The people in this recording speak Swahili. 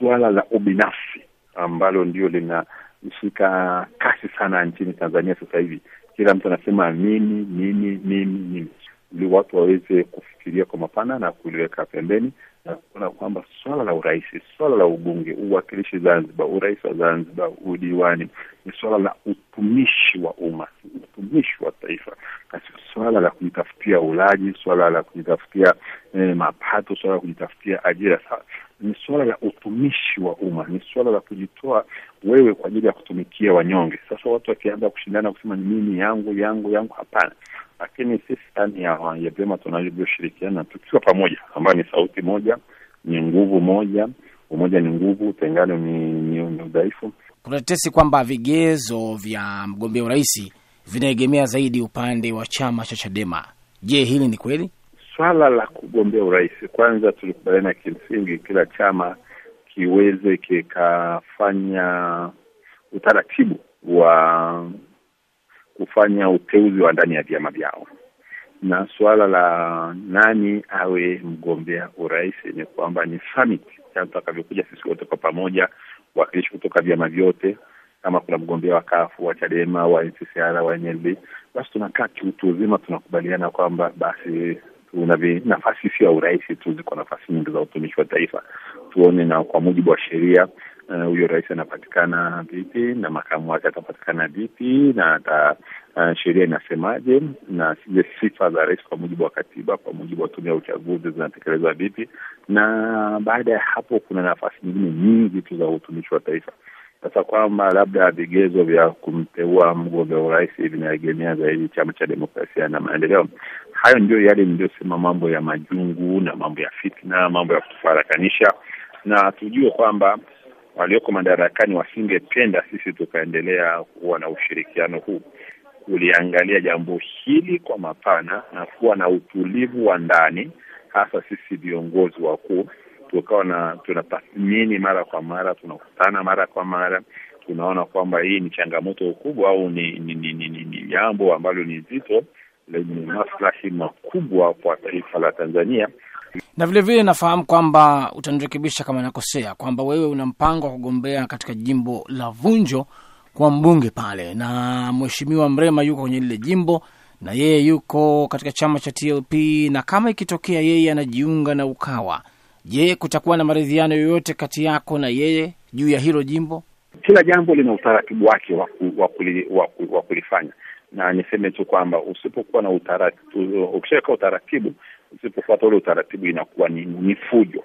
suala la ubinafsi ambalo ndio linashika kasi sana nchini Tanzania sasa hivi. Kila mtu anasema mimi, mimi, mimi, mimi, ili watu waweze kufikiria kwa mapana na kuliweka pembeni na kuona kwamba swala la urais, swala la ubunge, uwakilishi Zanzibar, urais wa Zanzibar, udiwani ni swala la utumishi wa umma, utumishi wa taifa, na swala la kujitafutia ulaji, swala la kujitafutia eh, mapato, swala la kujitafutia ajira. Ni swala la utumishi wa umma, ni swala la kujitoa wewe kwa ajili ya kutumikia wanyonge. Sasa watu wakianza kushindana kusema ni mimi, yangu, yangu, yangu, hapana lakini sisi ndani ya ya vyama tunavyoshirikiana tukiwa pamoja, ambayo ni sauti moja, ni nguvu moja, umoja ni nguvu, utengano ni udhaifu. Kuna tetesi kwamba vigezo vya mgombea urais vinaegemea zaidi upande wa chama cha Chadema. Je, hili ni kweli? Swala la kugombea urais, kwanza tulikubaliana kimsingi kila chama kiweze kikafanya utaratibu wa kufanya uteuzi wa ndani ya vyama vyao, na suala la nani awe mgombea urais ni kwamba ni summit tutakavyokuja sisi wote kwa pamoja, wakilishi kutoka vyama vyote. Kama kuna mgombea wa kafu wa Chadema wa NCCR wa NLD, basi tunakaa kiutu uzima, tunakubaliana kwamba basi tuna nafasi sio ya urais tu, ziko nafasi nyingi za utumishi wa taifa, tuone na kwa mujibu wa sheria huyo uh, rais anapatikana vipi na makamu wake atapatikana vipi na ata uh, sheria inasemaje na zile sifa za rais kwa mujibu wa katiba, kwa mujibu wa tume ya uchaguzi zinatekelezwa vipi. Na baada ya hapo kuna nafasi nyingine nyingi tu za utumishi wa taifa. Sasa kwamba labda vigezo vya kumteua mgombea urais vinaegemea zaidi chama cha demokrasia na maendeleo, hayo ndio yale niliyosema, mambo ya majungu na mambo ya fitna, mambo ya kutufarakanisha, na tujue kwamba walioko madarakani wasingependa sisi tukaendelea kuwa na ushirikiano huu, kuliangalia jambo hili kwa mapana na kuwa na utulivu wa ndani, hasa sisi viongozi wakuu, tukawa na tunatathmini mara kwa mara, tunakutana mara kwa mara, tunaona kwamba hii ni changamoto kubwa au ni ni ni ni, ni, ni jambo ambalo ni zito lenye maslahi makubwa kwa taifa la Tanzania. Na vile vile nafahamu kwamba utanirekebisha kama nakosea, kwamba wewe una mpango wa kugombea katika jimbo la Vunjo kwa mbunge pale, na mheshimiwa Mrema yuko kwenye lile jimbo na yeye yuko katika chama cha TLP, na kama ikitokea yeye anajiunga na Ukawa, je, kutakuwa na maridhiano yoyote kati yako na yeye juu ya hilo jimbo? Kila jambo lina utaratibu wake wa kulifanya, na niseme tu kwamba usipokuwa na utaratibu, ukishaweka utaratibu usipofuata ule utaratibu inakuwa ni, ni fujo.